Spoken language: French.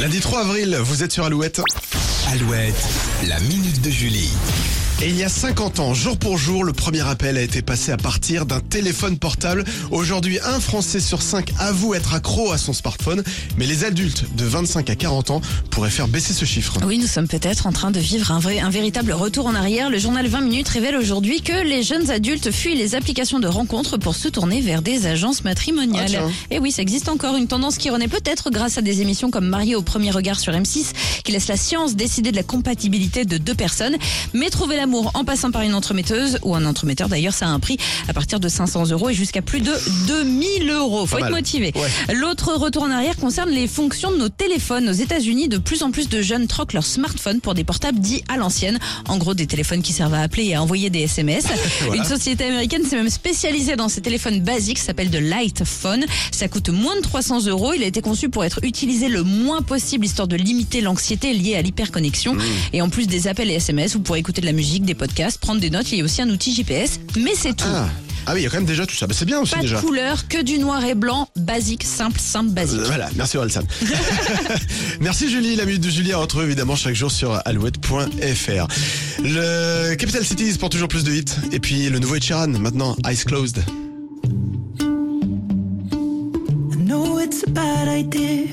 Lundi 3 avril, vous êtes sur Alouette. Alouette, la minute de Julie. Et il y a 50 ans, jour pour jour, le premier appel a été passé à partir d'un téléphone portable. Aujourd'hui, un Français sur 5 avoue être accro à son smartphone, mais les adultes de 25 à 40 ans pourraient faire baisser ce chiffre. Oui, nous sommes peut-être en train de vivre un, vrai, un véritable retour en arrière. Le journal 20 minutes révèle aujourd'hui que les jeunes adultes fuient les applications de rencontres pour se tourner vers des agences matrimoniales. Ah. Et oui, ça existe encore une tendance qui renaît peut-être grâce à des émissions comme Marié au premier regard sur M6 qui laisse la science décider de la compatibilité de deux personnes. Mais trouver l'amour en passant par une entremetteuse ou un entremetteur d'ailleurs, ça a un prix à partir de 500 euros et jusqu'à plus de 2000 euros. Faut Pas être mal. motivé. Ouais. L'autre retour en arrière concerne les fonctions de nos téléphones. Aux États-Unis, de plus en plus de jeunes troquent leur smartphone pour des portables dits à l'ancienne. En gros, des téléphones qui servent à appeler et à envoyer des SMS. Voilà. Une société américaine s'est même spécialisée dans ces téléphones basiques, ça s'appelle de Light Phone. Ça coûte moins de 300 euros. Il a été conçu pour être utilisé le moins possible, histoire de limiter l'anxiété liée à l'hyperconnexion. Mmh. Et en plus des appels et SMS, vous pourrez écouter de la musique, des podcasts, prendre des notes. Il y a aussi un outil GPS. Mais c'est tout. Ah. Ah oui, il y a quand même déjà tout ça. Bah, c'est bien aussi Pas déjà. de couleur, que du noir et blanc, basique, simple, simple, basique. Euh, Voilà, merci Orelsan. merci Julie, la minute de Julie à retrouver évidemment chaque jour sur alouette.fr. Le Capital Cities pour toujours plus de hits. Et puis le nouveau Ed Sheeran, maintenant Eyes Closed. I know it's a bad idea.